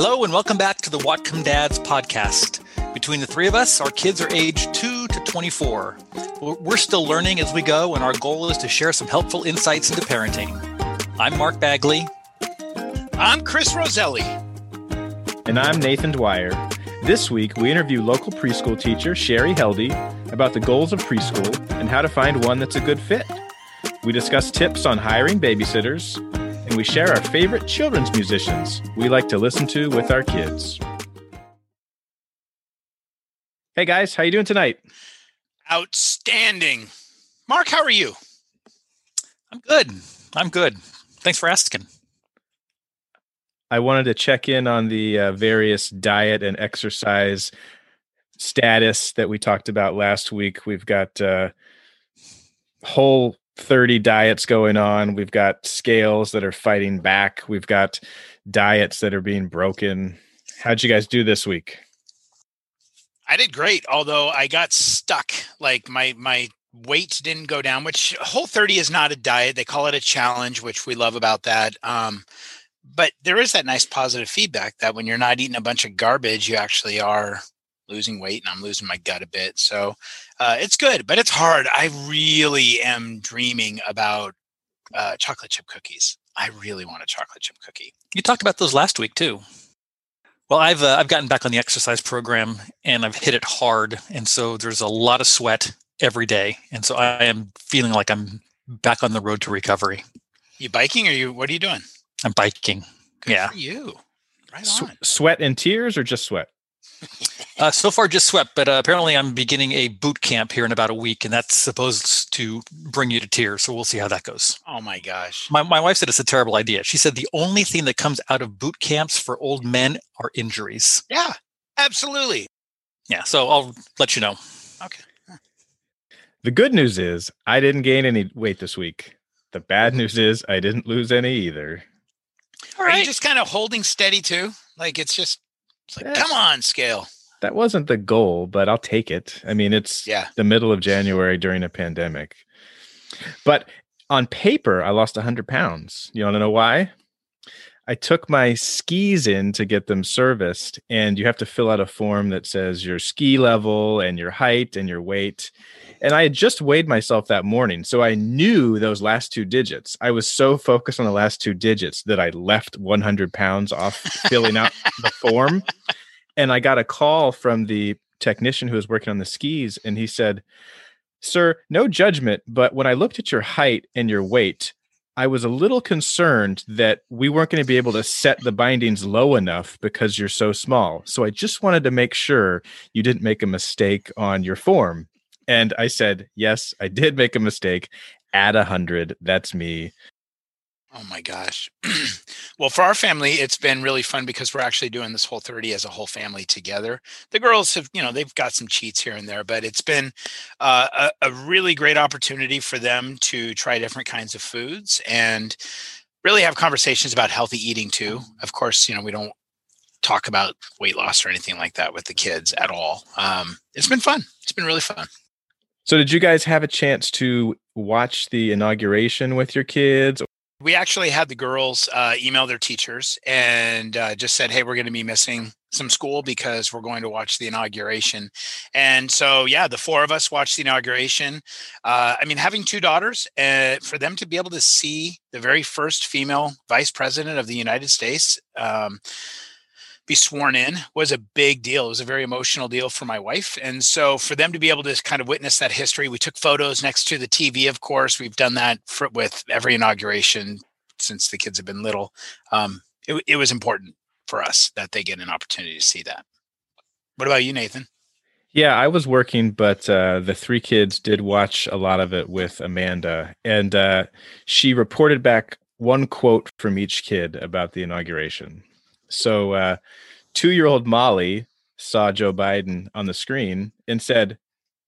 Hello, and welcome back to the Whatcom Dads podcast. Between the three of us, our kids are aged 2 to 24. We're still learning as we go, and our goal is to share some helpful insights into parenting. I'm Mark Bagley. I'm Chris Roselli. And I'm Nathan Dwyer. This week, we interview local preschool teacher Sherry Heldy about the goals of preschool and how to find one that's a good fit. We discuss tips on hiring babysitters, and we share our favorite children's musicians we like to listen to with our kids. Hey guys, how you doing tonight? Outstanding. Mark, how are you? I'm good. I'm good. Thanks for asking. I wanted to check in on the uh, various diet and exercise status that we talked about last week. We've got uh, whole 30 diets going on. We've got scales that are fighting back. We've got diets that are being broken. How'd you guys do this week? I did great, although I got stuck. Like my my weight didn't go down, which whole 30 is not a diet. They call it a challenge, which we love about that. Um, but there is that nice positive feedback that when you're not eating a bunch of garbage, you actually are losing weight and I'm losing my gut a bit. So uh, it's good, but it's hard. I really am dreaming about uh, chocolate chip cookies. I really want a chocolate chip cookie. You talked about those last week too. Well, I've uh, I've gotten back on the exercise program and I've hit it hard, and so there's a lot of sweat every day, and so I am feeling like I'm back on the road to recovery. You biking or you? What are you doing? I'm biking. Good yeah. for you. Right S- sweat and tears, or just sweat? Uh, so far, just swept, but uh, apparently, I'm beginning a boot camp here in about a week, and that's supposed to bring you to tears. So we'll see how that goes. Oh my gosh. My, my wife said it's a terrible idea. She said the only thing that comes out of boot camps for old men are injuries. Yeah, absolutely. Yeah, so I'll let you know. Okay. The good news is I didn't gain any weight this week. The bad news is I didn't lose any either. All Are you just kind of holding steady too? Like it's just, it's like, Yeah. come on, scale. That wasn't the goal, but I'll take it. I mean, it's Yeah. the middle of January during a pandemic. But on paper, I lost 100 pounds. You want to know why? I took my skis in to get them serviced, and you have to fill out a form that says your ski level and your height and your weight. And I had just weighed myself that morning, so I knew those last two digits. I was so focused on the last two digits that I left 100 pounds off filling out the form. And I got a call from the technician who was working on the skis, and he said, Sir, no judgment, but when I looked at your height and your weight, I was a little concerned that we weren't going to be able to set the bindings low enough because you're so small. So I just wanted to make sure you didn't make a mistake on your form. And I said, Yes, I did make a mistake. Add a hundred. That's me. Oh my gosh. well, for our family, it's been really fun because we're actually doing this whole 30 as a whole family together. The girls have, you know, they've got some cheats here and there, but it's been uh, a, a really great opportunity for them to try different kinds of foods and really have conversations about healthy eating too. Of course, you know, we don't talk about weight loss or anything like that with the kids at all. Um, it's been fun. It's been really fun. So, did you guys have a chance to watch the inauguration with your kids? We actually had the girls uh, email their teachers and uh, just said, "Hey, we're going to be missing some school because we're going to watch the inauguration." And so, yeah, the four of us watched the inauguration. Uh, I mean, having two daughters, uh, for them to be able to see the very first female vice president of the United States um, be sworn in was a big deal. It was a very emotional deal for my wife. And so for them to be able to kind of witness that history, we took photos next to the TV, of course. We've done that for, with every inauguration since the kids have been little. Um, it, it was important for us that they get an opportunity to see that. What about you, Nathan? Yeah, I was working, but uh, the three kids did watch a lot of it with Amanda, and uh, she reported back one quote from each kid about the inauguration. So, uh, two year old Molly saw Joe Biden on the screen and said,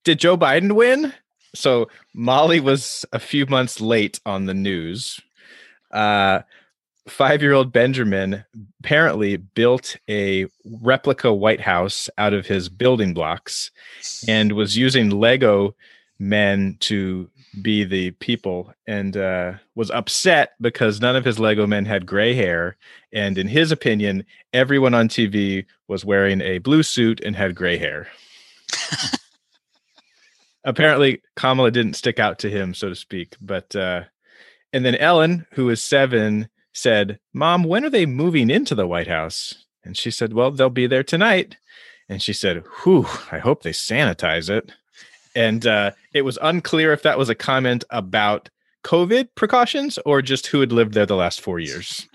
Did Joe Biden win? So, Molly was a few months late on the news. Uh, Five year old Benjamin apparently built a replica White House out of his building blocks and was using Lego men to be the people and uh, was upset because none of his Lego men had gray hair. And in his opinion, everyone on TV was wearing a blue suit and had gray hair. Apparently, Kamala didn't stick out to him, so to speak. But, uh, and then Ellen, who is seven, said, Mom, when are they moving into the White House? And she said, Well, they'll be there tonight. And she said, Whew, I hope they sanitize it and uh, it was unclear if that was a comment about COVID precautions or just who had lived there the last four years.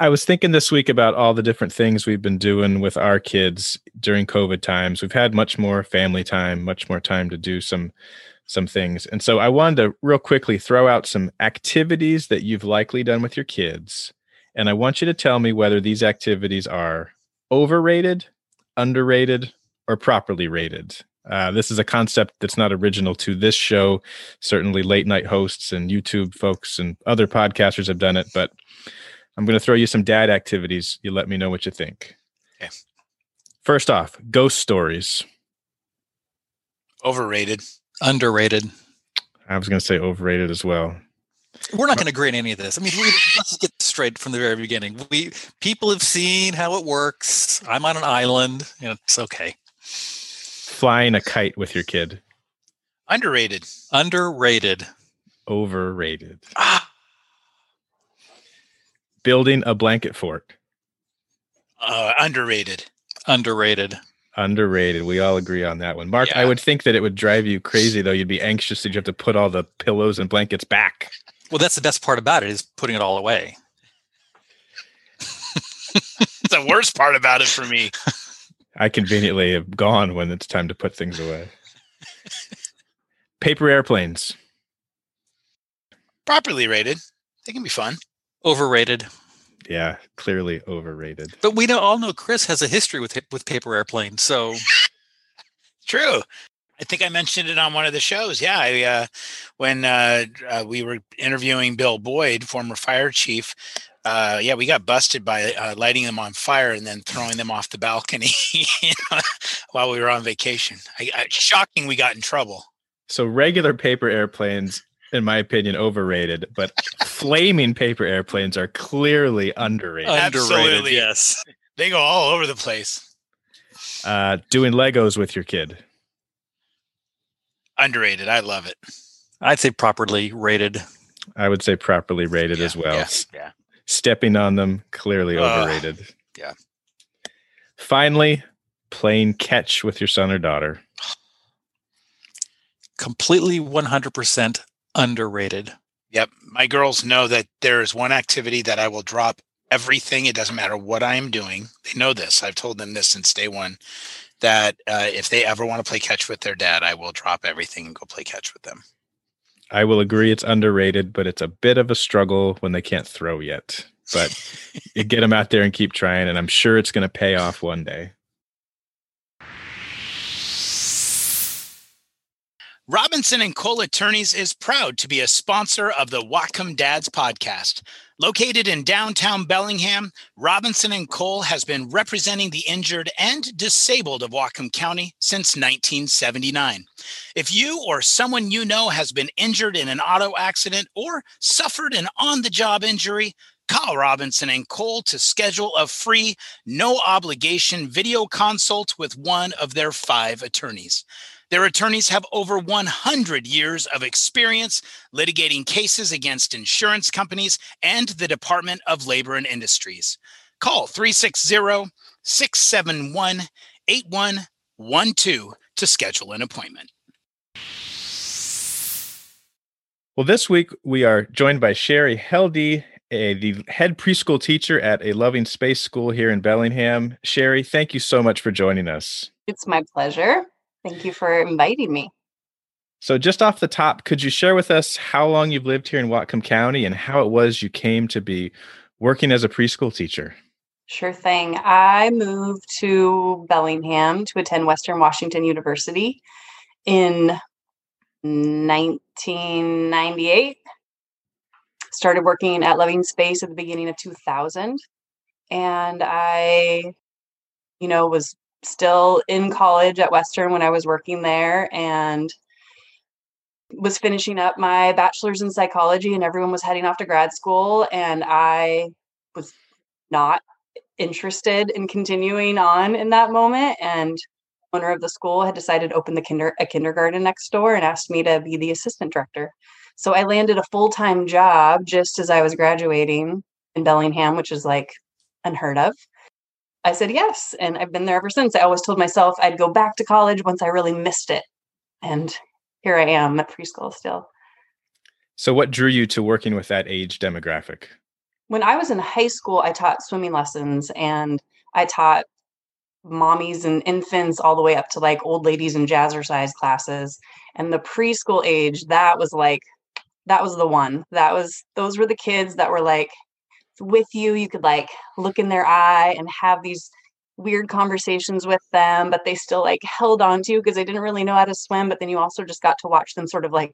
I was thinking this week about all the different things we've been doing with our kids during COVID times. We've had much more family time, much more time to do some some things. And so I wanted to real quickly throw out some activities that you've likely done with your kids. And I want you to tell me whether these activities are overrated, underrated, or properly rated. Uh, this is a concept that's not original to this show. Certainly, late night hosts and YouTube folks and other podcasters have done it, but I'm going to throw you some dad activities. You let me know what you think. Okay. First off, ghost stories. Overrated. Underrated. I was going to say overrated as well. We're not going to agree on any of this. I mean, we, let's get straight from the very beginning. We people have seen how it works. I'm on an island. You know, it's okay flying a kite with your kid? Underrated. Underrated. Overrated. Ah. Building a blanket fort. Uh, underrated. Underrated. Underrated. We all agree on that one. Mark, yeah. I would think that it would drive you crazy though. You'd be anxious that you have to put all the pillows and blankets back. Well, that's the best part about it is putting it all away. the worst part about it for me. I conveniently have gone when it's time to put things away. Paper airplanes. Properly rated. They can be fun. Overrated. Yeah, clearly overrated. But we know all know Chris has a history with with paper airplanes, so true. I think I mentioned it on one of the shows. Yeah, I, uh, when uh, uh, we were interviewing Bill Boyd, former fire chief, uh, yeah, we got busted by uh, lighting them on fire and then throwing them off the balcony while we were on vacation. I, I, shocking, we got in trouble. So regular paper airplanes, in my opinion, overrated, but flaming paper airplanes are clearly underrated. Absolutely, yes. They go all over the place. Uh, doing Legos with your kid. Underrated. I love it. I'd say properly rated. I would say properly rated yeah, as well. Yeah, yeah stepping on them clearly overrated. Uh, yeah. Finally, playing catch with your son or daughter. Completely 100% underrated. Yep. My girls know that there is one activity that I will drop everything. It doesn't matter what I am doing. They know this. I've told them this since day one that uh, if they ever want to play catch with their dad, I will drop everything and go play catch with them. I will agree it's underrated, but it's a bit of a struggle when they can't throw yet. But get them out there and keep trying, and I'm sure it's going to pay off one day. Robinson and Cole Attorneys is proud to be a sponsor of the Whatcom Dads podcast. Located in downtown Bellingham, Robinson and Cole has been representing the injured and disabled of Whatcom County since 1979. If you or someone you know has been injured in an auto accident or suffered an on-the-job injury, call Robinson and Cole to schedule a free, no obligation video consult with one of their five attorneys. Their attorneys have over 100 years of experience litigating cases against insurance companies and the Department of Labor and Industries. Call 360 671 8112 to schedule an appointment. Well, this week we are joined by Sherry Helde, a, the head preschool teacher at a loving space school here in Bellingham. Sherry, thank you so much for joining us. It's my pleasure. Thank you for inviting me. So, just off the top, could you share with us how long you've lived here in Whatcom County and how it was you came to be working as a preschool teacher? Sure thing. I moved to Bellingham to attend Western Washington University in 1998. Started working at Loving Space at the beginning of 2000. And I, you know, was still in college at Western when I was working there and was finishing up my bachelor's in psychology and everyone was heading off to grad school and I was not interested in continuing on in that moment and owner of the school had decided to open the kinder a kindergarten next door and asked me to be the assistant director. So I landed a full-time job just as I was graduating in Bellingham, which is like unheard of. I said yes, and I've been there ever since. I always told myself I'd go back to college once I really missed it. And here I am at preschool still. So what drew you to working with that age demographic? When I was in high school, I taught swimming lessons and I taught mommies and infants all the way up to like old ladies and jazzercise classes. And the preschool age, that was like that was the one. That was those were the kids that were like with you. You could like look in their eye and have these weird conversations with them, but they still like held on to you because they didn't really know how to swim. But then you also just got to watch them sort of like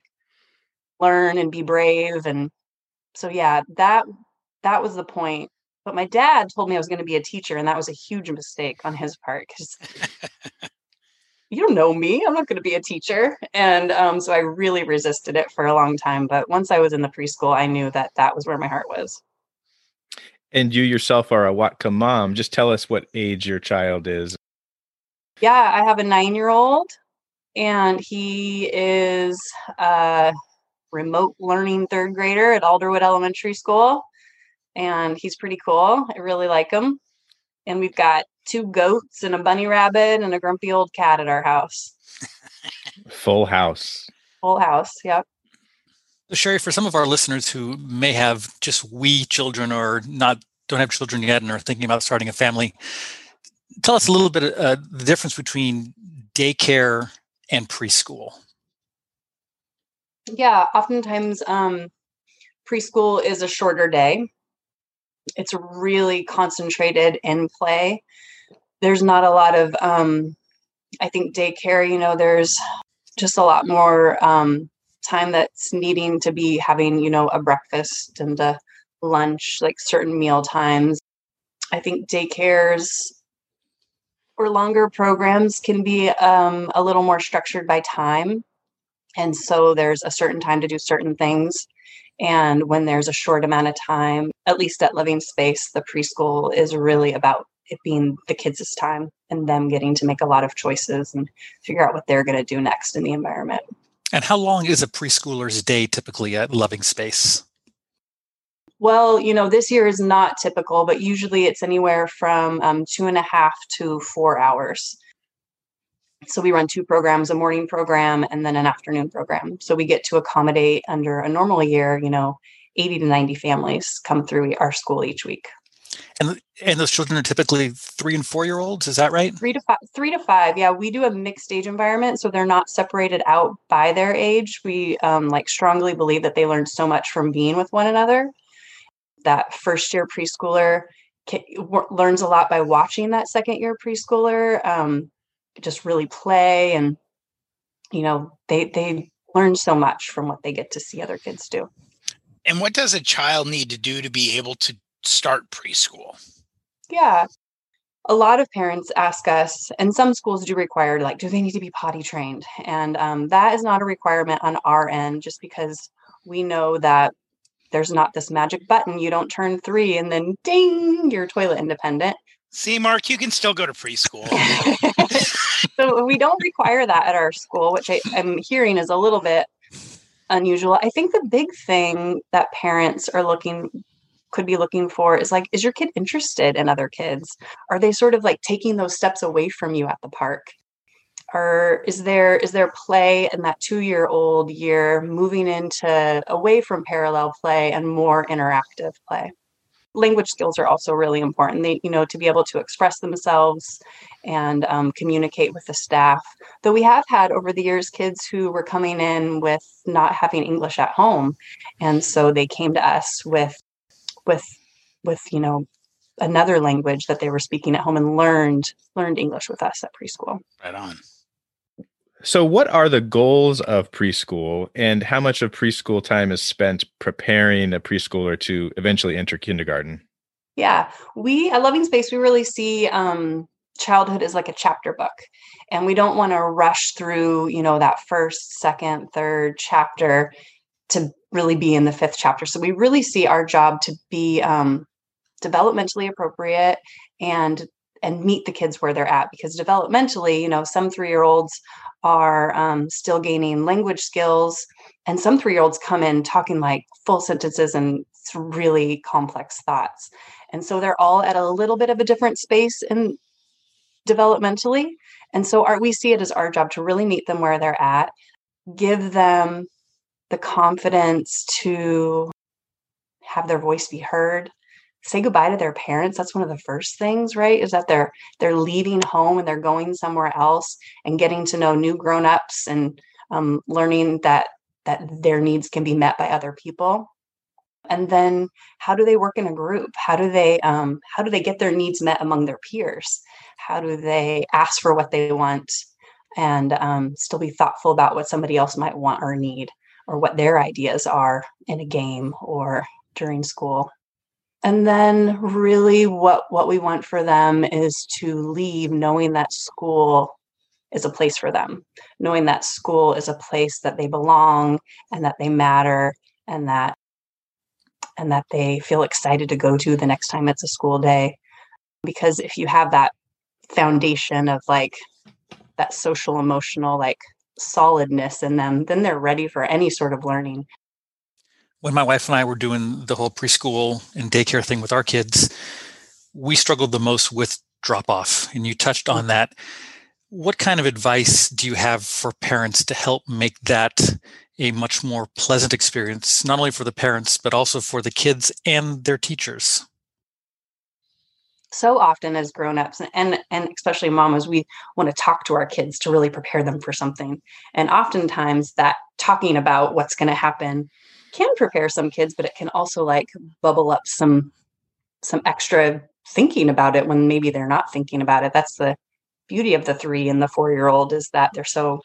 learn and be brave. And so yeah, that that was the point. But my dad told me I was going to be a teacher, and that was a huge mistake on his part because you don't know me. I'm not going to be a teacher. And um, so I really resisted it for a long time. But once I was in the preschool, I knew that that was where my heart was. And you yourself are a Whatcom mom. Just tell us what age your child is. Yeah, I have a nine year old, and he is a remote learning third grader at Alderwood Elementary School. And he's pretty cool. I really like him. And we've got two goats and a bunny rabbit and a grumpy old cat at our house. Full house. Full house. Yep. So Sherry, for some of our listeners who may have just wee children or not don't have children yet and are thinking about starting a family, tell us a little bit uh, the difference between daycare and preschool. Yeah, oftentimes um, preschool is a shorter day. It's really concentrated in play there's not a lot of um, i think daycare you know there's just a lot more um, time that's needing to be having you know a breakfast and a lunch like certain meal times. I think daycares or longer programs can be um, a little more structured by time. And so there's a certain time to do certain things. And when there's a short amount of time at least at Loving Space the preschool is really about it being the kids' time and them getting to make a lot of choices and figure out what they're going to do next in the environment. And how long is a preschooler's day typically at Loving Space? Well, you know, this year is not typical, but usually it's anywhere from um, two and a half to four hours. So we run two programs, a morning program and then an afternoon program. So we get to accommodate under a normal year, you know, 80 to 90 families come through our school each week. And and those children are typically three and four year olds. Is that right? Three to five. Three to five. Yeah, we do a mixed age environment, so they're not separated out by their age. We um, like strongly believe that they learn so much from being with one another. That first year preschooler can, w- learns a lot by watching that second year preschooler. Um, just really play, and you know they they learn so much from what they get to see other kids do. And what does a child need to do to be able to start preschool? Yeah. A lot of parents ask us, and some schools do require, like, do they need to be potty trained? And um, that is not a requirement on our end, just because we know that there's not this magic button. You don't turn three and then ding, you're toilet independent. See, Mark, you can still go to preschool. so we don't require that at our school, which I, I'm hearing is a little bit unusual. I think the big thing that parents are looking could be looking for is like is your kid interested in other kids? Are they sort of like taking those steps away from you at the park? Or is there is there play in that two year old year moving into away from parallel play and more interactive play? Language skills are also really important. They you know to be able to express themselves and um, communicate with the staff. Though we have had over the years kids who were coming in with not having english at home and so they came to us with with with you know another language that they were speaking at home and learned learned English with us at preschool. Right on. So, what are the goals of preschool, and how much of preschool time is spent preparing a preschooler to eventually enter kindergarten? Yeah, we at Loving Space we really see um, childhood is like a chapter book and we don't want to rush through you know that first second third chapter to really be in the fifth chapter. So we really see our job to be um, developmentally appropriate and and meet the kids where they're at because developmentally you know some three year olds are um, still gaining language skills and some three year olds come in talking like full sentences and really complex thoughts. And so they're all at a little bit of a different space in developmentally. And so our, we see it as our job to really meet them where they're at give them the confidence to have their voice be heard say goodbye to their parents that's one of the first things right is that they're they're leaving home and they're going somewhere else and getting to know new grown-ups and um, learning that that their needs can be met by other people. And then how do they work in a group? How do they um, how do they get their needs met among their peers? How do they ask for what they want and um, still be thoughtful about what somebody else might want or need or what their ideas are in a game or during school. And then really what what we want for them is to leave knowing that school is a place for them knowing that school is a place that they belong and that they matter and that and that they feel excited to go to the next time it's a school day. Because if you have that foundation of like that social emotional like solidness in them then they're ready for any sort of learning when my wife and I were doing the whole preschool and daycare thing with our kids, we struggled the most with drop off. And you touched on mm-hmm. that. What kind of advice do you have for parents to help make that a much more pleasant experience, not only for the parents, but also for the kids and their teachers? So often as grown-ups and and especially mamas we want to talk to our kids to really prepare them for something and oftentimes that talking about what's going to happen can prepare some kids, but it can also like bubble up some some extra thinking about it when maybe they're not thinking about it. That's the beauty of the three and the four year old is that they're so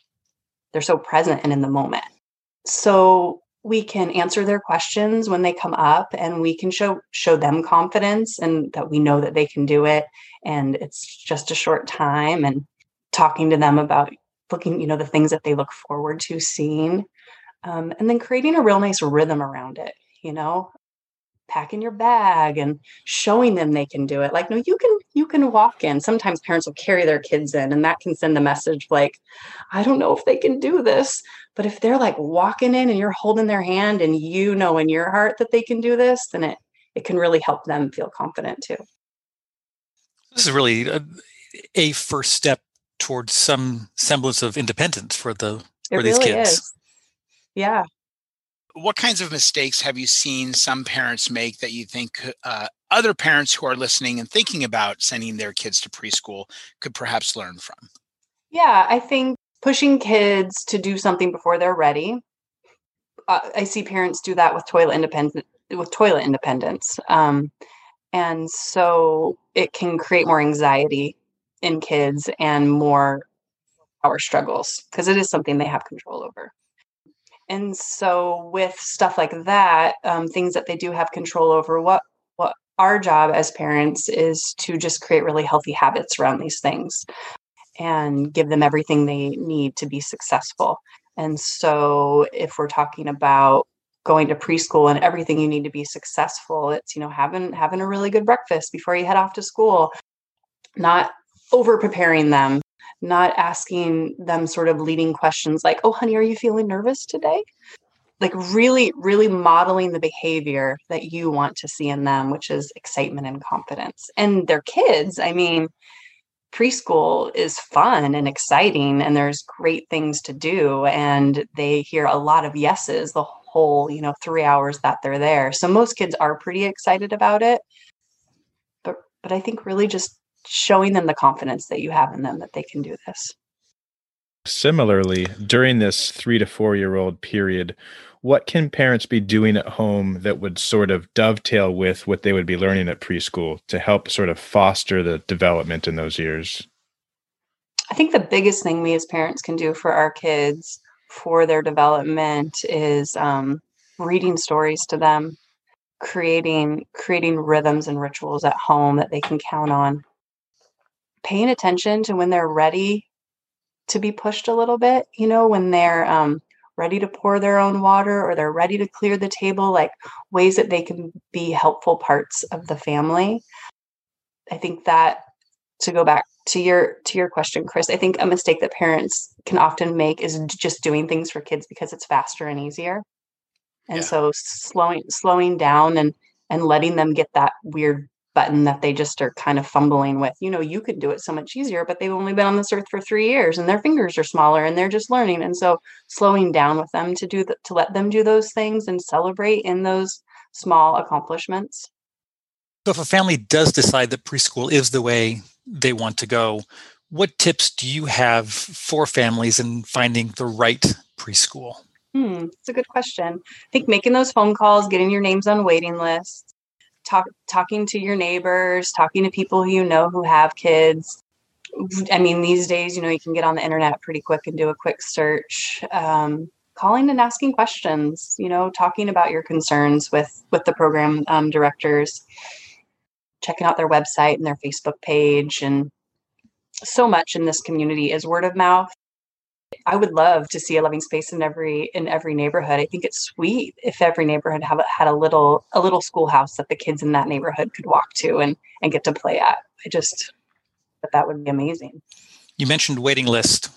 they're so present and in the moment. So we can answer their questions when they come up and we can show show them confidence and that we know that they can do it. And it's just a short time and talking to them about looking you know the things that they look forward to seeing um, and then creating a real nice rhythm around it you know packing your bag and showing them they can do it. Like no you can you can walk in. Sometimes parents will carry their kids in and that can send the message like i don't know if they can do this. But if they're like walking in and you're holding their hand and you know in your heart that they can do this then it it can really help them feel confident too. This is really a, a first step towards some semblance of independence for the for it these really kids. is. Yeah. What kinds of mistakes have you seen some parents make that you think uh, other parents who are listening and thinking about sending their kids to preschool could perhaps learn from? Yeah, I think pushing kids to do something before they're ready. Uh, I see parents do that with toilet independent with toilet independence, um, and so it can create more anxiety in kids and more power struggles because it is something they have control over. And so with stuff like that, um, things that they do have control over, what what our job as parents is to just create really healthy habits around these things and give them everything they need to be successful. And so if we're talking about going to preschool and everything you need to be successful, it's you know having having a really good breakfast before you head off to school, not over preparing them not asking them sort of leading questions like, oh, honey, are you feeling nervous today? Like, really, really modeling the behavior that you want to see in them, which is excitement and confidence. And their kids, I mean, preschool is fun and exciting, and there's great things to do. And they hear a lot of yeses the whole, you know, three hours that they're there. So most kids are pretty excited about it. But, but I think really just showing them the confidence that you have in them that they can do this. Similarly, during this three to four year old period, what can parents be doing at home that would sort of dovetail with what they would be learning at preschool to help sort of foster the development in those years? I think the biggest thing we as parents can do for our kids for their development is um, reading stories to them, creating creating rhythms and rituals at home that they can count on paying attention to when they're ready to be pushed a little bit, you know, when they're um, ready to pour their own water or they're ready to clear the table, like ways that they can be helpful parts of the family. I think that to go back to your to your question chris i think a mistake that parents can often make is just doing things for kids because it's faster and easier and yeah. so slowing slowing down and and letting them get that weird button that they just are kind of fumbling with you know you could do it so much easier but they've only been on this earth for three years and their fingers are smaller and they're just learning and so slowing down with them to do the, to let them do those things and celebrate in those small accomplishments so if a family does decide that preschool is the way they want to go. What tips do you have for families in finding the right preschool? Hmm, it's a good question. I think making those phone calls, getting your names on waiting lists, talk, talking to your neighbors, talking to people who you know who have kids. I mean, these days, you know, you can get on the internet pretty quick and do a quick search. Um, calling and asking questions, you know, talking about your concerns with with the program um, directors checking out their website and their Facebook page. And so much in this community is word of mouth. I would love to see a loving space in every in every neighborhood. I think it's sweet if every neighborhood have had a little a little schoolhouse that the kids in that neighborhood could walk to and and get to play at. I just but that would be amazing. You mentioned waiting list.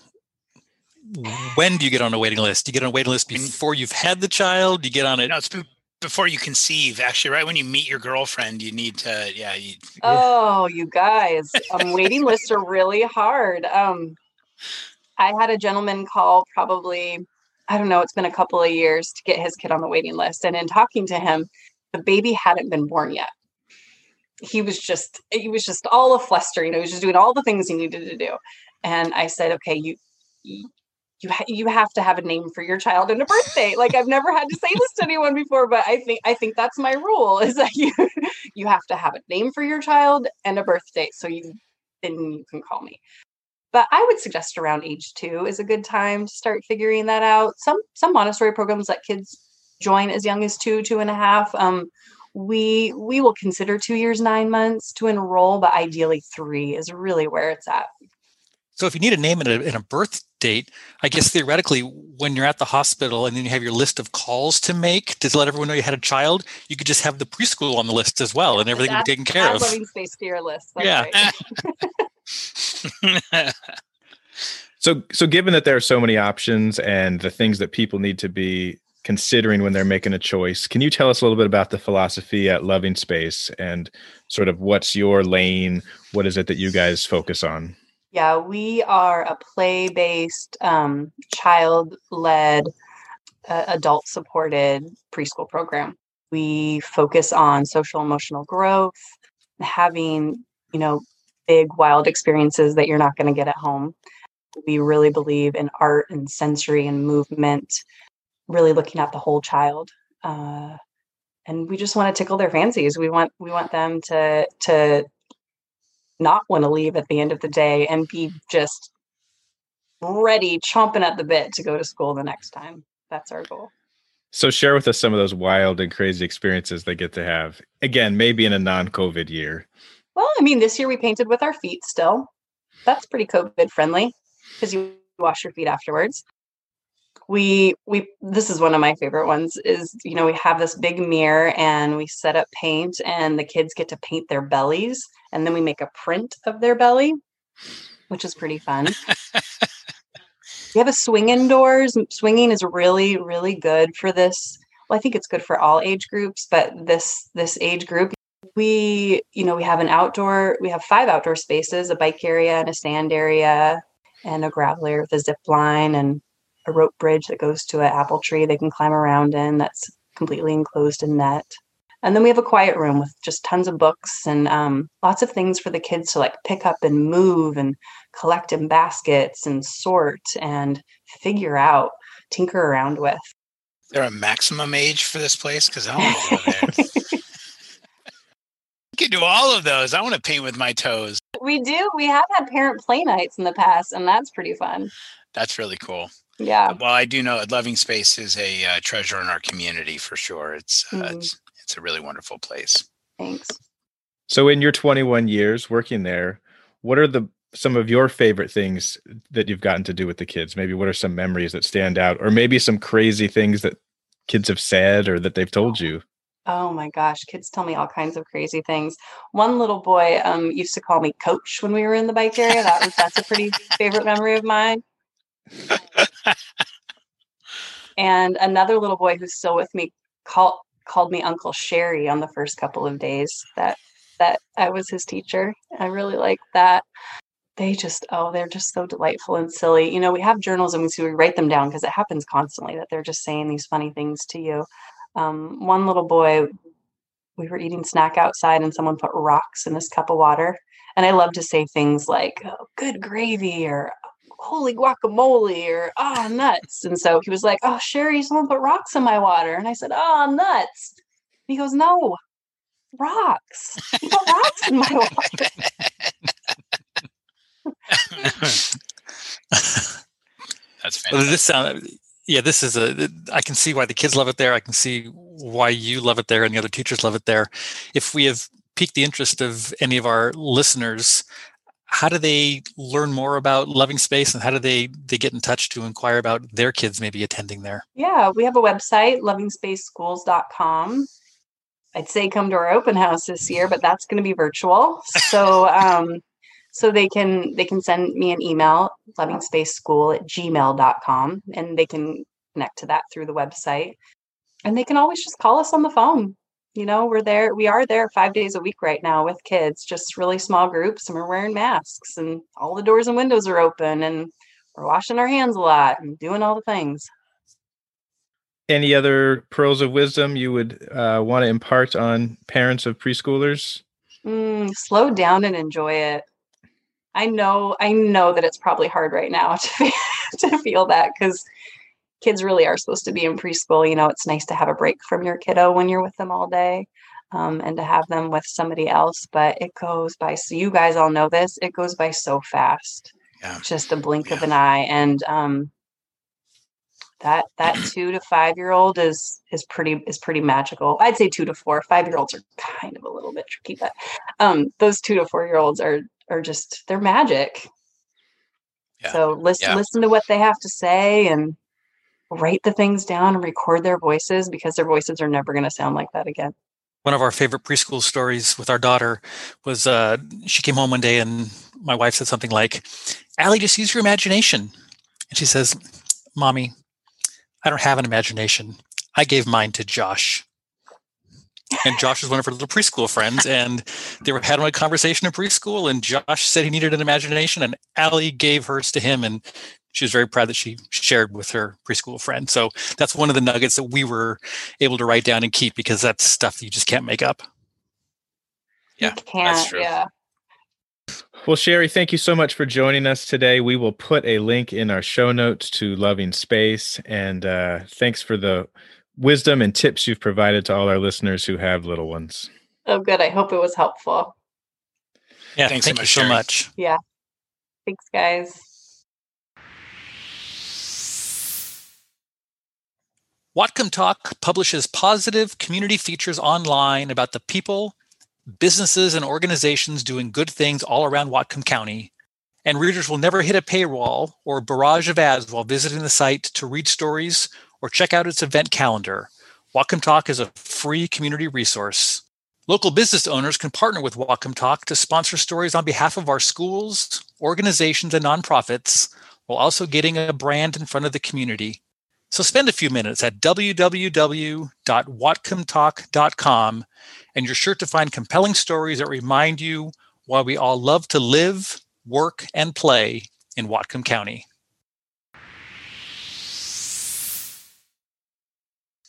When do you get on a waiting list? Do you get on a waiting list before you've had the child? Do you get on it? No, it's before you conceive actually right when you meet your girlfriend you need to yeah you, oh you guys um, waiting lists are really hard um i had a gentleman call probably i don't know it's been a couple of years to get his kid on the waiting list and in talking to him the baby hadn't been born yet he was just he was just all a fluster you know he was just doing all the things he needed to do and i said okay you you you have to have a name for your child and a birthday. Like I've never had to say this to anyone before, but I think I think that's my rule is that you you have to have a name for your child and a birthday. So you then you can call me. But I would suggest around age two is a good time to start figuring that out. Some some Montessori programs let kids join as young as two, two and a half. Um, we we will consider two years, nine months to enroll, but ideally three is really where it's at. So if you need a name and a, and a, birth date, I guess theoretically, when you're at the hospital and then you have your list of calls to make to let everyone know you had a child, you could just have the preschool on the list as well, and everything would be taken care of. Space to your list. That's yeah. Right. so, so given that there are so many options and the things that people need to be considering when they're making a choice, can you tell us a little bit about the philosophy at Loving Space and sort of what's your lane? What is it that you guys focus on? Yeah, we are a play based, um, child led, uh, adult supported preschool program. We focus on social emotional growth, having, you know, big wild experiences that you're not going to get at home. We really believe in art and sensory and movement, really looking at the whole child. Uh, and we just want to tickle their fancies. We want we want them to to not want to leave at the end of the day and be just ready, chomping at the bit to go to school the next time. That's our goal. So share with us some of those wild and crazy experiences they get to have. Again, maybe in a non-COVID year. Well, I mean, this year we painted with our feet still. That's pretty COVID friendly because you wash your feet afterwards. We we this is one of my favorite ones is you know we have this big mirror and we set up paint and the kids get to paint their bellies and then we make a print of their belly, which is pretty fun. we have a swing indoors. Swinging is really, really good for this. Well, I think it's good for all age groups, but this this age group, we you know we have an outdoor. We have five outdoor spaces: a bike area and a stand area, and a gravel area with a zip line and a rope bridge that goes to an apple tree they can climb around in. That's completely enclosed in net. And then we have a quiet room with just tons of books and um, lots of things for the kids to like pick up and move and collect in baskets and sort and figure out, tinker around with. Is there a maximum age for this place? Because I want to go there. you can do all of those. I want to paint with my toes. We do. We have had parent play nights in the past, and that's pretty fun. That's really cool. Yeah. Well, I do know Loving Space is a uh, treasure in our community for sure. It's, uh, mm-hmm. it's it's a really wonderful place. Thanks. So, in your 21 years working there, what are the some of your favorite things that you've gotten to do with the kids? Maybe what are some memories that stand out, or maybe some crazy things that kids have said or that they've told you? Oh my gosh, kids tell me all kinds of crazy things. One little boy um, used to call me coach when we were in the bike area. That was that's a pretty favorite memory of mine. and another little boy who's still with me called called me Uncle Sherry on the first couple of days that that I was his teacher. I really like that. They just oh, they're just so delightful and silly. You know, we have journals and we write them down because it happens constantly that they're just saying these funny things to you um, one little boy we were eating snack outside and someone put rocks in this cup of water. And i love to say things like oh, good gravy or holy guacamole or oh nuts. And so he was like oh sherry someone put rocks in my water. And i said oh nuts. He goes no rocks. You put rocks in my water. That's fantastic. this sound yeah, this is a. I can see why the kids love it there. I can see why you love it there, and the other teachers love it there. If we have piqued the interest of any of our listeners, how do they learn more about Loving Space, and how do they they get in touch to inquire about their kids maybe attending there? Yeah, we have a website, lovingspaceschools.com. I'd say come to our open house this year, but that's going to be virtual. So um, so they can they can send me an email lovingspaceschool at gmail.com and they can connect to that through the website. And they can always just call us on the phone. You know we're there we are there five days a week right now with kids just really small groups and we're wearing masks and all the doors and windows are open and we're washing our hands a lot and doing all the things. Any other pearls of wisdom you would uh, want to impart on parents of preschoolers? Mm, slow down and enjoy it I know I know that it's probably hard right now to to feel that because kids really are supposed to be in preschool. You know, it's nice to have a break from your kiddo when you're with them all day. Um, and to have them with somebody else, but it goes by. So you guys all know this. It goes by so fast, yeah. just a blink yeah. of an eye. And um, that that two to five year old is is pretty is pretty magical. I'd say two to four. Five year olds are kind of a little bit tricky, but um, those two to four year olds are are just they're magic. Yeah. So listen yeah. listen to what they have to say and write the things down and record their voices because their voices are never going to sound like that again. One of our favorite preschool stories with our daughter was uh, she came home one day and my wife said something like, Allie, just use your imagination. And she says, Mommy, I don't have an imagination. I gave mine to Josh and Josh was one of her little preschool friends, and they were having a conversation in preschool. And Josh said he needed an imagination, and Allie gave hers to him, and she was very proud that she shared with her preschool friend. So that's one of the nuggets that we were able to write down and keep because that's stuff that you just can't make up. Yeah, that's true. Yeah. Well, Sherry, thank you so much for joining us today. We will put a link in our show notes to Loving Space, and uh, thanks for the wisdom and tips you've provided to all our listeners who have little ones. Oh, good. I hope it was helpful. Yeah, Thanks thank so you so much. Yeah. Thanks, guys. Whatcom Talk publishes positive community features online about the people, businesses, and organizations doing good things all around Whatcom County. And readers will never hit a paywall or barrage of ads while visiting the site to read stories or check out its event calendar. Whatcom Talk is a free community resource. Local business owners can partner with Whatcom Talk to sponsor stories on behalf of our schools, organizations, and nonprofits, while also getting a brand in front of the community. So spend a few minutes at www.whatcomtalk.com and you're sure to find compelling stories that remind you why we all love to live, work, and play in Whatcom County.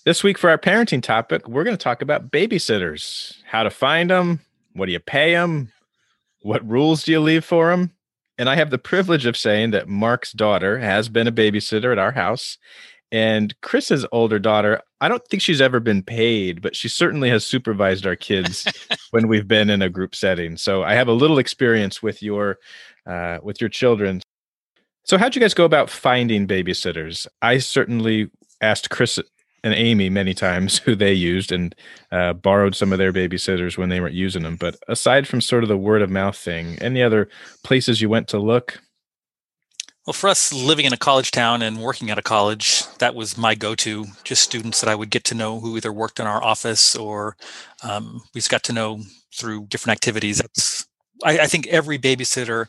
This week for our parenting topic, we're going to talk about babysitters, how to find them, what do you pay them, what rules do you leave for them? And I have the privilege of saying that Mark's daughter has been a babysitter at our house. And Chris's older daughter, I don't think she's ever been paid, but she certainly has supervised our kids when we've been in a group setting. So I have a little experience with your uh, with your children. So how'd you guys go about finding babysitters? I certainly asked Chris and Amy many times who they used and uh, borrowed some of their babysitters when they weren't using them. But aside from sort of the word of mouth thing, any other places you went to look? Well, for us living in a college town and working at a college, that was my go to. Just students that I would get to know who either worked in our office or um, we just got to know through different activities. That's, I, I think every babysitter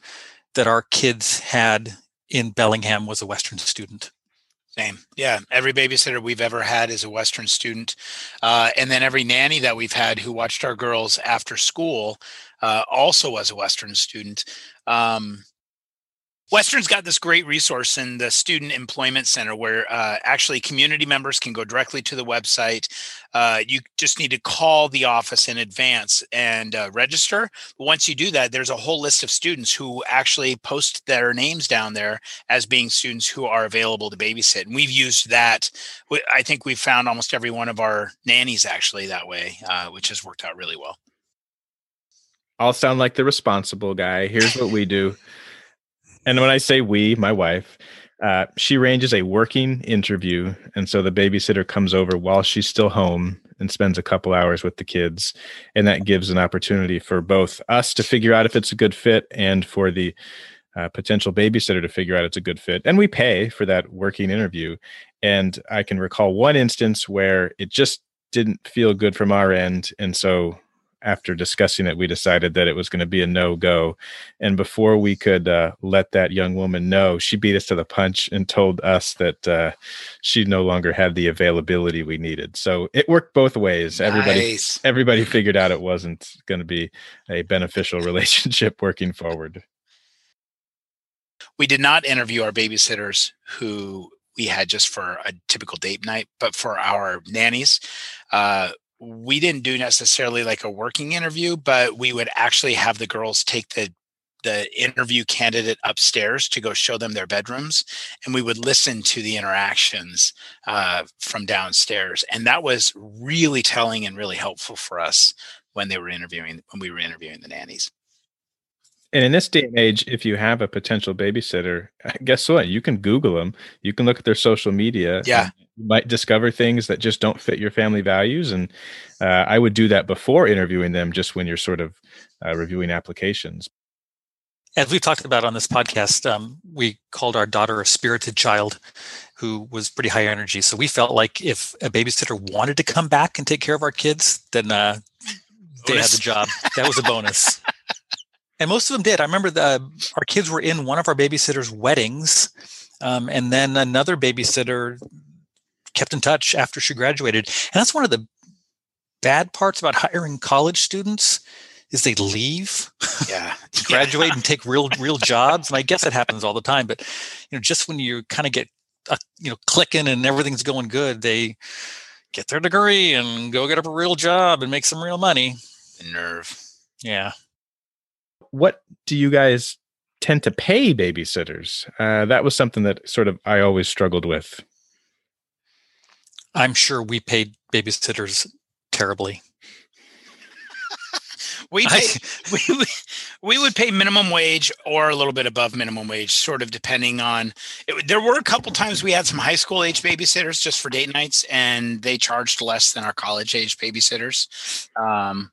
that our kids had in Bellingham was a Western student. Same. Yeah. Every babysitter we've ever had is a Western student. Uh, and then every nanny that we've had who watched our girls after school uh, also was a Western student. Um, Western's got this great resource in the Student Employment Center where uh, actually community members can go directly to the website. Uh, you just need to call the office in advance and uh, register. Once you do that, there's a whole list of students who actually post their names down there as being students who are available to babysit. And we've used that. I think we've found almost every one of our nannies actually that way, uh, which has worked out really well. I'll sound like the responsible guy. Here's what we do. And when I say we, my wife, uh, she arranges a working interview. And so the babysitter comes over while she's still home and spends a couple hours with the kids. And that gives an opportunity for both us to figure out if it's a good fit and for the uh, potential babysitter to figure out it's a good fit. And we pay for that working interview. And I can recall one instance where it just didn't feel good from our end. And so after discussing it, we decided that it was going to be a no go. And before we could uh, let that young woman know, she beat us to the punch and told us that uh, she no longer had the availability we needed. So it worked both ways. Nice. Everybody, everybody figured out it wasn't going to be a beneficial relationship working forward. We did not interview our babysitters who we had just for a typical date night, but for our nannies, uh, we didn't do necessarily like a working interview, but we would actually have the girls take the the interview candidate upstairs to go show them their bedrooms and we would listen to the interactions uh, from downstairs and that was really telling and really helpful for us when they were interviewing when we were interviewing the nannies and in this day and age, if you have a potential babysitter, guess what? You can Google them. You can look at their social media. Yeah. You might discover things that just don't fit your family values. And uh, I would do that before interviewing them, just when you're sort of uh, reviewing applications. As we've talked about on this podcast, um, we called our daughter a spirited child who was pretty high energy. So we felt like if a babysitter wanted to come back and take care of our kids, then uh, they had the job. That was a bonus. and most of them did. I remember the, our kids were in one of our babysitters' weddings, um, and then another babysitter kept in touch after she graduated. And that's one of the bad parts about hiring college students is they leave, yeah, graduate yeah. and take real real jobs. And I guess it happens all the time. But you know, just when you kind of get uh, you know clicking and everything's going good, they get their degree and go get up a real job and make some real money. The nerve. Yeah what do you guys tend to pay babysitters? Uh, that was something that sort of I always struggled with. I'm sure we paid babysitters terribly. we, pay, we, we would pay minimum wage or a little bit above minimum wage, sort of depending on. It, there were a couple times we had some high school age babysitters just for date nights, and they charged less than our college age babysitters. Um,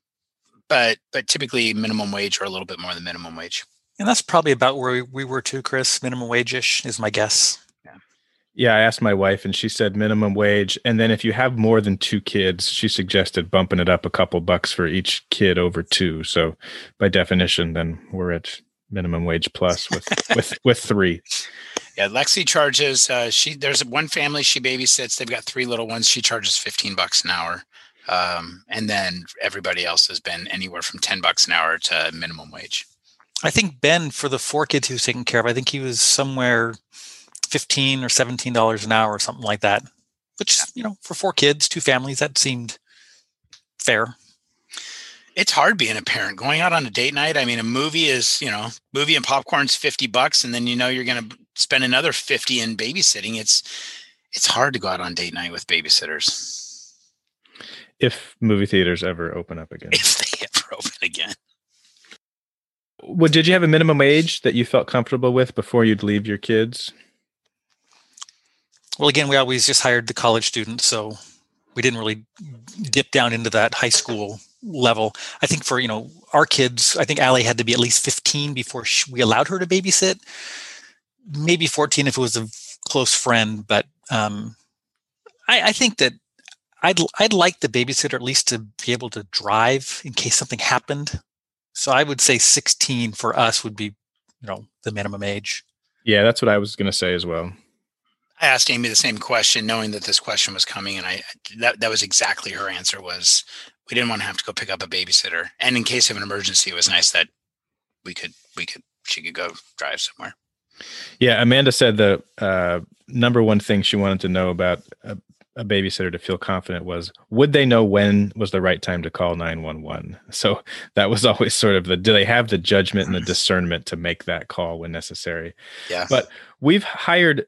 but but typically minimum wage or a little bit more than minimum wage. And that's probably about where we were too, Chris. Minimum wage ish is my guess. Yeah. Yeah, I asked my wife and she said minimum wage. And then if you have more than two kids, she suggested bumping it up a couple bucks for each kid over two. So by definition, then we're at minimum wage plus with with with three. Yeah, Lexi charges. Uh, she there's one family she babysits. They've got three little ones. She charges fifteen bucks an hour. Um, and then everybody else has been anywhere from 10 bucks an hour to minimum wage. I think Ben, for the four kids he was taking care of, I think he was somewhere 15 or $17 an hour or something like that, which, you know, for four kids, two families, that seemed fair. It's hard being a parent going out on a date night. I mean, a movie is, you know, movie and popcorn's 50 bucks. And then, you know, you're going to spend another 50 in babysitting. It's, it's hard to go out on date night with babysitters if movie theaters ever open up again. If they ever open again. Well, did you have a minimum age that you felt comfortable with before you'd leave your kids? Well, again, we always just hired the college students, so we didn't really dip down into that high school level. I think for you know our kids, I think Allie had to be at least 15 before she, we allowed her to babysit. Maybe 14 if it was a close friend, but um, I, I think that I'd I'd like the babysitter at least to be able to drive in case something happened. So I would say 16 for us would be, you know, the minimum age. Yeah, that's what I was going to say as well. I asked Amy the same question, knowing that this question was coming, and I that that was exactly her answer was we didn't want to have to go pick up a babysitter, and in case of an emergency, it was nice that we could we could she could go drive somewhere. Yeah, Amanda said the uh, number one thing she wanted to know about a, a, babysitter to feel confident was would they know when was the right time to call 911 so that was always sort of the do they have the judgment and the discernment to make that call when necessary yeah but we've hired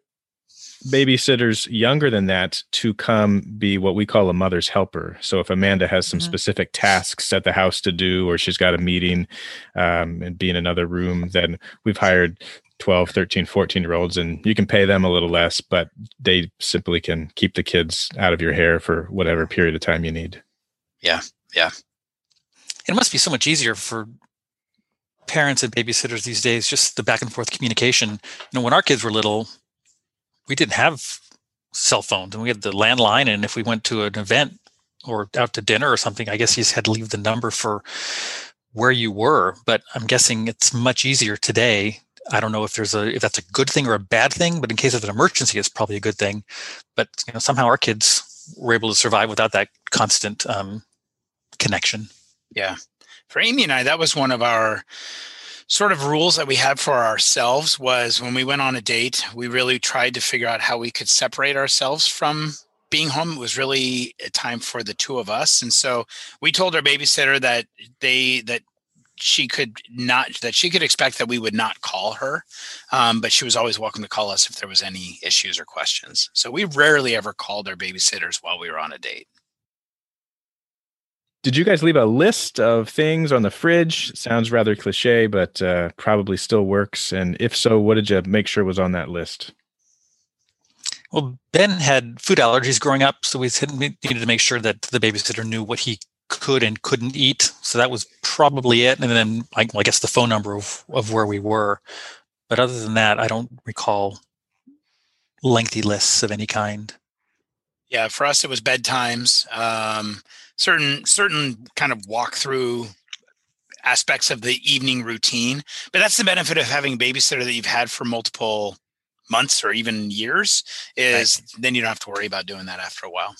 babysitters younger than that to come be what we call a mother's helper. So if Amanda has some mm-hmm. specific tasks at the house to do, or she's got a meeting um, and be in another room, then we've hired 12, 13, 14 year olds and you can pay them a little less, but they simply can keep the kids out of your hair for whatever period of time you need. Yeah. Yeah. It must be so much easier for parents and babysitters these days, just the back and forth communication. You know, when our kids were little, we didn't have cell phones and we had the landline and if we went to an event or out to dinner or something i guess you just had to leave the number for where you were but i'm guessing it's much easier today i don't know if there's a if that's a good thing or a bad thing but in case of an emergency it's probably a good thing. But you know somehow our kids were able to survive without that constant um, connection. Yeah. For amy and i that was one of our sort of rules that we had for ourselves was when we went on a date, we really tried to figure out how we could separate ourselves from being home. It was really a time for the two of us. And so we told our babysitter that they that she could not that she could expect that we would not call her um, but she was always welcome to call us if there was any issues or questions so we rarely ever called our babysitters while we were on a date did you guys leave a list of things on the fridge? Sounds rather cliche, but uh, probably still works. And if so, what did you make sure was on that list? Well, Ben had food allergies growing up, so we needed to make sure that the babysitter knew what he could and couldn't eat. So that was probably it. And then I, I guess the phone number of, of where we were. But other than that, I don't recall lengthy lists of any kind. Yeah, for us it was bedtimes. Um, certain certain kind of walk through aspects of the evening routine. But that's the benefit of having a babysitter that you've had for multiple months or even years is right. then you don't have to worry about doing that after a while.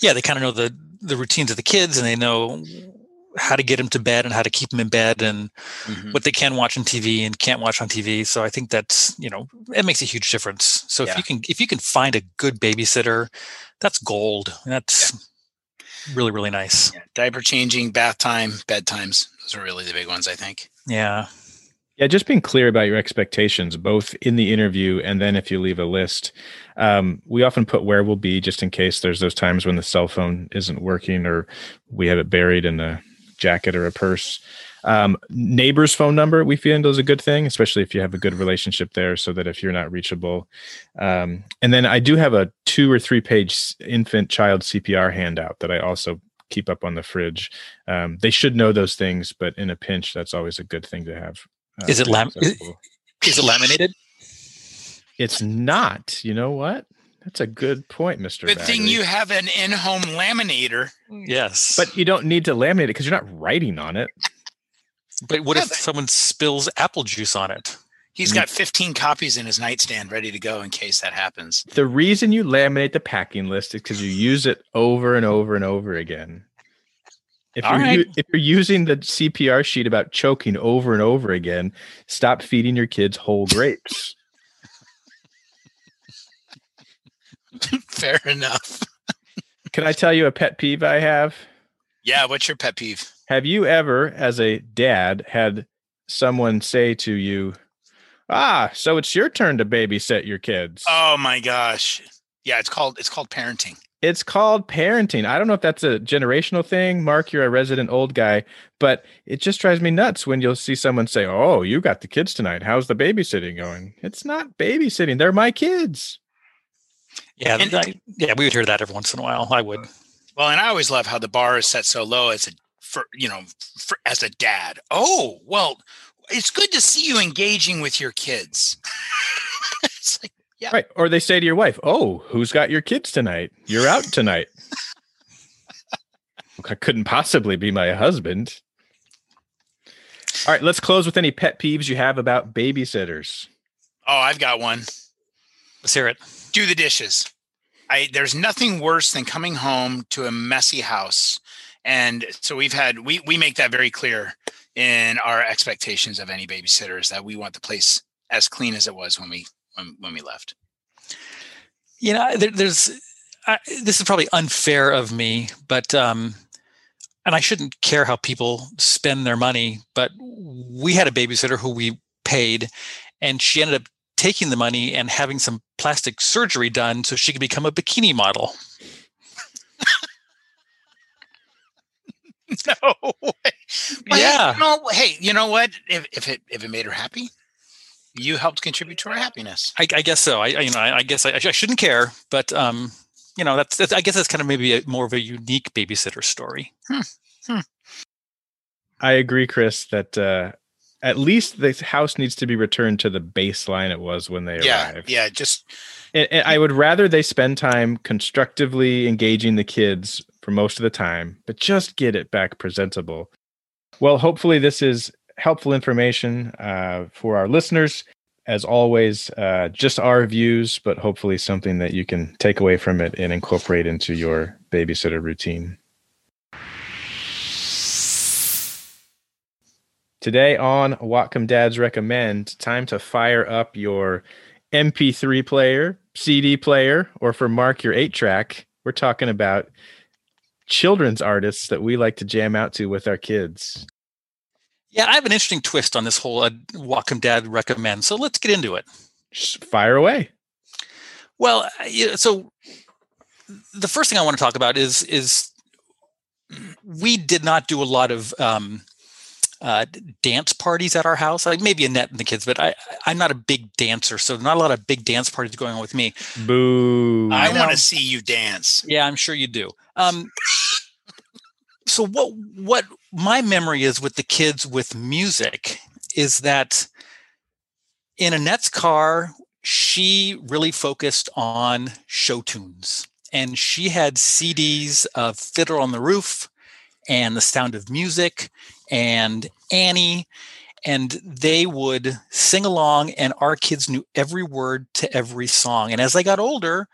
Yeah, they kind of know the the routines of the kids and they know how to get them to bed and how to keep them in bed and mm-hmm. what they can watch on TV and can't watch on TV. So I think that's, you know, it makes a huge difference. So yeah. if you can if you can find a good babysitter, that's gold. That's yeah really really nice yeah, diaper changing bath time bedtimes those are really the big ones i think yeah yeah just being clear about your expectations both in the interview and then if you leave a list um, we often put where we'll be just in case there's those times when the cell phone isn't working or we have it buried in a jacket or a purse um, neighbor's phone number we feel is a good thing, especially if you have a good relationship there, so that if you're not reachable. Um, and then I do have a two or three page infant child CPR handout that I also keep up on the fridge. Um, they should know those things, but in a pinch, that's always a good thing to have. Uh, is it lam- is, is it laminated? It's not. You know what? That's a good point, Mr. Good Bagley. thing you have an in-home laminator. Yes. But you don't need to laminate it because you're not writing on it. But what yeah, if but someone spills apple juice on it? He's got 15 copies in his nightstand ready to go in case that happens. The reason you laminate the packing list is because you use it over and over and over again. If you're, right. if you're using the CPR sheet about choking over and over again, stop feeding your kids whole grapes. Fair enough. Can I tell you a pet peeve I have? Yeah, what's your pet peeve? Have you ever, as a dad, had someone say to you, Ah, so it's your turn to babysit your kids? Oh my gosh. Yeah, it's called it's called parenting. It's called parenting. I don't know if that's a generational thing. Mark, you're a resident old guy, but it just drives me nuts when you'll see someone say, Oh, you got the kids tonight. How's the babysitting going? It's not babysitting. They're my kids. Yeah, And- I- yeah, we would hear that every once in a while. I would. Well, and I always love how the bar is set so low as a for you know for, as a dad. Oh, well, it's good to see you engaging with your kids. it's like Yeah. Right. Or they say to your wife, Oh, who's got your kids tonight? You're out tonight. I couldn't possibly be my husband. All right, let's close with any pet peeves you have about babysitters. oh, I've got one. Let's hear it. do the dishes. I there's nothing worse than coming home to a messy house. And so we've had we we make that very clear in our expectations of any babysitters that we want the place as clean as it was when we when, when we left. You know, there, there's I, this is probably unfair of me, but um, and I shouldn't care how people spend their money, but we had a babysitter who we paid, and she ended up taking the money and having some plastic surgery done so she could become a bikini model. no way. Well, Yeah. Hey, no, hey, you know what? If if it if it made her happy, you helped contribute to our happiness. I, I guess so. I, I you know I, I guess I, I shouldn't care, but um, you know that's, that's I guess that's kind of maybe a, more of a unique babysitter story. I agree, Chris, that uh, at least the house needs to be returned to the baseline it was when they Yeah, arrived. yeah. Just And, and I would rather they spend time constructively engaging the kids for most of the time, but just get it back presentable. Well, hopefully, this is helpful information uh, for our listeners. As always, uh, just our views, but hopefully something that you can take away from it and incorporate into your babysitter routine. Today on Whatcom Dads Recommend, time to fire up your MP3 player, CD player, or for Mark, your 8 track. We're talking about children's artists that we like to jam out to with our kids. Yeah, I have an interesting twist on this whole uh, Whatcom Dad recommend. So let's get into it. Just fire away. Well, uh, so the first thing I want to talk about is is we did not do a lot of um, uh, dance parties at our house. Like maybe Annette and the kids, but I I'm not a big dancer, so not a lot of big dance parties going on with me. Boo. I know. want to see you dance. Yeah, I'm sure you do. Um, so what what my memory is with the kids with music is that in Annette's car, she really focused on show tunes. And she had CDs of Fiddler on the Roof and The Sound of Music and Annie. And they would sing along, and our kids knew every word to every song. And as I got older,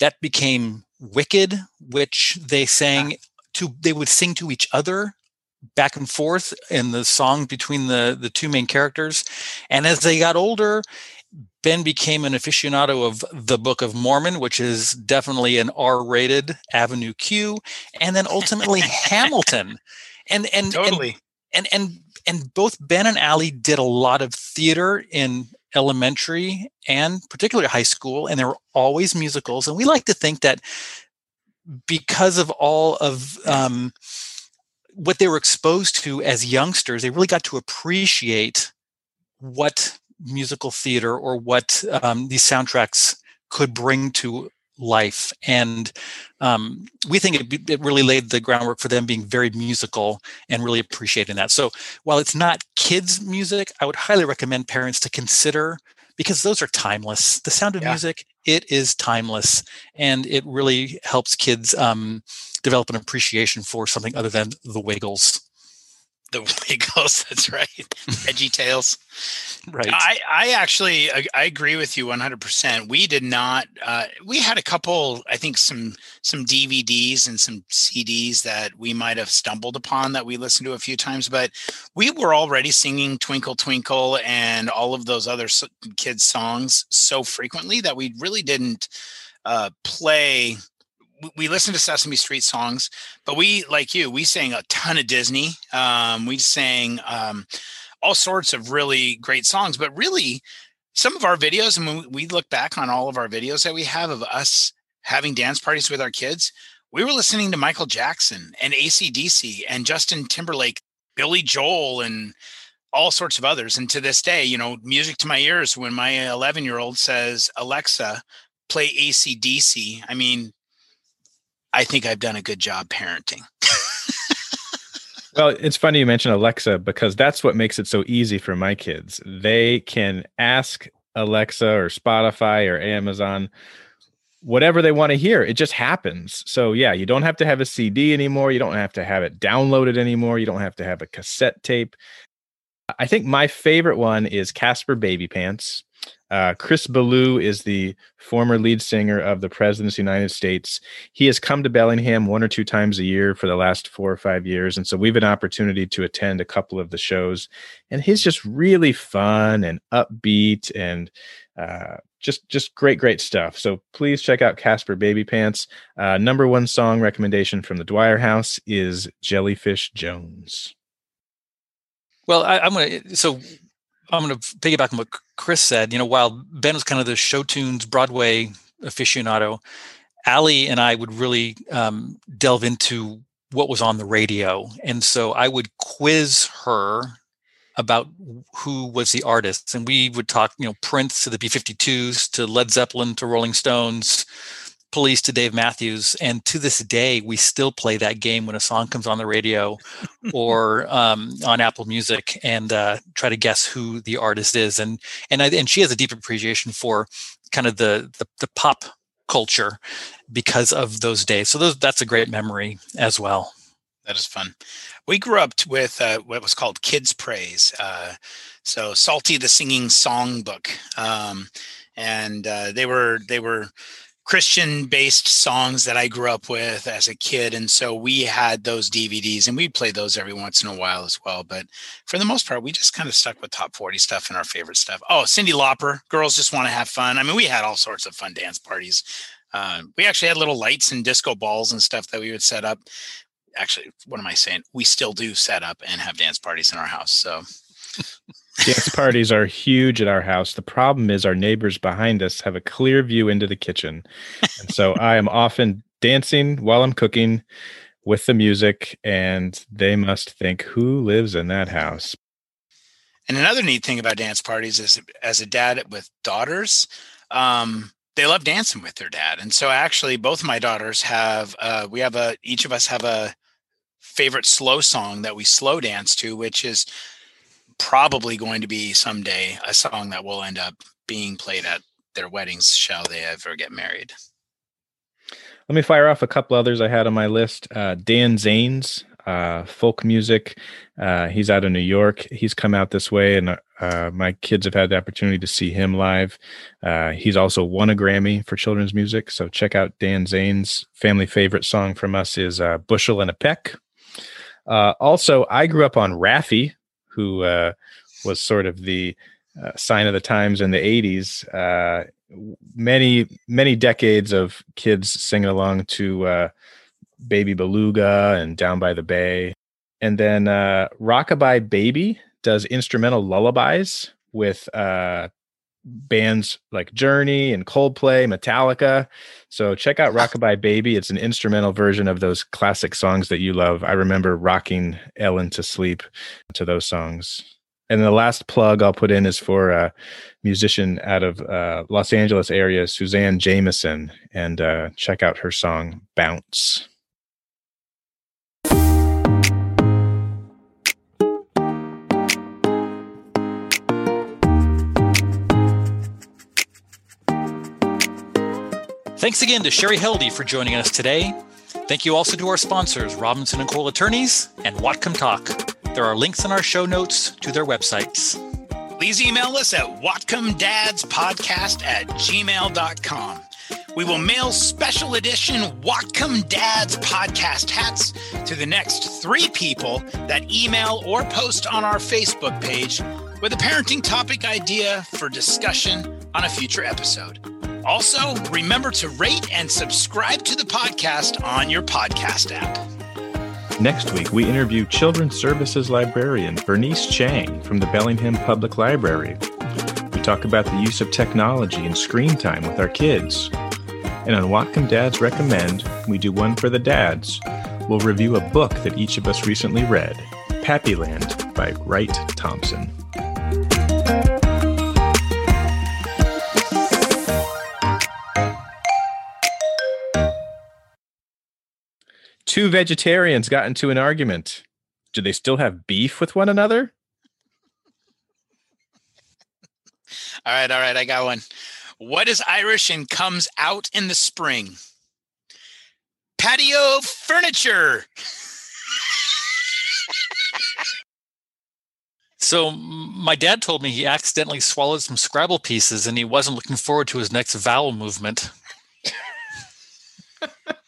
that became Wicked, which they sang ah. To, they would sing to each other back and forth in the song between the the two main characters and as they got older ben became an aficionado of the book of mormon which is definitely an r-rated avenue q and then ultimately hamilton and and, and Totally. and and and both Ben and Allie did a lot of theater in elementary and particularly high school, and there were always musicals. And we like to think that because of all of um, what they were exposed to as youngsters, they really got to appreciate what musical theater or what um, these soundtracks could bring to life. And um, we think it, it really laid the groundwork for them being very musical and really appreciating that. So while it's not kids' music, I would highly recommend parents to consider because those are timeless. The sound of Yeah. music, it is timeless, and it really helps kids um, develop an appreciation for something other than the Wiggles. The Wiggles. That's right. VeggieTales. Right. I, I actually I, I agree with you 100%. We did not uh, we had a couple I think some some DVDs and some CDs that we might have stumbled upon that we listened to a few times but we were already singing Twinkle Twinkle and all of those other kids songs so frequently that we really didn't uh, play we- listened to Sesame Street songs, but we, like you, we sang a ton of Disney. Um, we sang um, all sorts of really great songs, but really some of our videos, and when we look back on all of our videos that we have of us having dance parties with our kids, we were listening to Michael Jackson and ACDC and Justin Timberlake, Billy Joel, and all sorts of others. And to this day, you know, music to my ears when my 11 year old says, Alexa, play ACDC, I mean, I think I've done a good job parenting. well, it's funny you mention Alexa because that's what makes it so easy for my kids. They can ask Alexa or Spotify or Amazon whatever they want to hear. It just happens. So, yeah, you don't have to have a CD anymore. You don't have to have it downloaded anymore. You don't have to have a cassette tape. I think my favorite one is Caspar Babypants. Uh, Chris Ballew is the former lead singer of the President's United States. He has come to Bellingham one or two times a year for the last four or five years. And so we've an opportunity to attend a couple of the shows. And he's just really fun and upbeat and uh, just just great great stuff so please check out Caspar Babypants uh, number one song recommendation from the dwyer house is jellyfish jones well I, am gonna so I'm going to piggyback on what Chris said. You know, while Ben was kind of the show tunes Broadway aficionado, Allie and I would really um, delve into what was on the radio, and so I would quiz her about who was the artist, and we would talk, you know, Prince to the B52s, to Led Zeppelin, to Rolling Stones, Police to Dave Matthews, and to this day, we still play that game when a song comes on the radio or um, on Apple Music, and uh, try to guess who the artist is. And and I, and she has a deep appreciation for kind of the the, the pop culture because of those days. So those, that's a great memory as well. That is fun. We grew up with uh, what was called Kids Praise. Uh, so Psalty the Singing Songbook, um, and uh, they were they were Christian based songs that I grew up with as a kid. And so we had those DVDs and we'd play those every once in a while as well. But for the most part, we just kind of stuck with top 40 stuff and our favorite stuff. Oh, Cyndi Lauper, girls just want to have fun. I mean, we had all sorts of fun dance parties. Uh, we actually had little lights and disco balls and stuff that we would set up. Actually, what am I saying? We still do set up and have dance parties in our house. So Dance parties are huge at our house. The problem is our neighbors behind us have a clear view into the kitchen. And so I am often dancing while I'm cooking with the music, and they must think, who lives in that house? And another neat thing about dance parties is as a dad with daughters, um, they love dancing with their dad. And so actually both of my daughters have uh, we have a each of us have a favorite slow song that we slow dance to, which is probably going to be someday a song that will end up being played at their weddings, shall they ever get married. Let me fire off a couple others I had on my list. Uh, Dan Zanes, uh, folk music. Uh, he's out of New York. He's come out this way, and uh, my kids have had the opportunity to see him live. Uh, he's also won a Grammy for children's music. So check out Dan Zanes. Family favorite song from us is uh, Bushel and a Peck. also, I grew up on Raffi, who uh, was sort of the uh, sign of the times in the 80s. Uh, many, many decades of kids singing along to uh, Baby Beluga and Down by the Bay. And then uh, Rockabye Baby does instrumental lullabies with bands like Journey and Coldplay, Metallica. So check out Rockabye Baby. It's an instrumental version of those classic songs that you love. I remember rocking Ellen to sleep to those songs. And the last plug I'll put in is for a musician out of uh, Los Angeles area, Suzanne Jameson, and uh, check out her song Bounce. Thanks again to Sherry Heldy for joining us today. Thank you also to our sponsors, Robinson and Cole Attorneys and Whatcom Talk. There are links in our show notes to their websites. Please email us at whatcomdadspodcast at gmail.com. We will mail special edition Whatcom Dads podcast hats to the next three people that email or post on our Facebook page with a parenting topic idea for discussion on a future episode. Also, remember to rate and subscribe to the podcast on your podcast app. Next week, we interview Children's Services Librarian Bernice Chang from the Bellingham Public Library. We talk about the use of technology and screen time with our kids. And on Whatcom Dads Recommend, we do one for the dads. We'll review a book that each of us recently read Pappyland by Wright Thompson. Two vegetarians got into an argument. Do they still have beef with one another? All right, all right, I got one. What is Irish and comes out in the spring? Patio furniture. So my dad told me he accidentally swallowed some Scrabble pieces and he wasn't looking forward to his next vowel movement.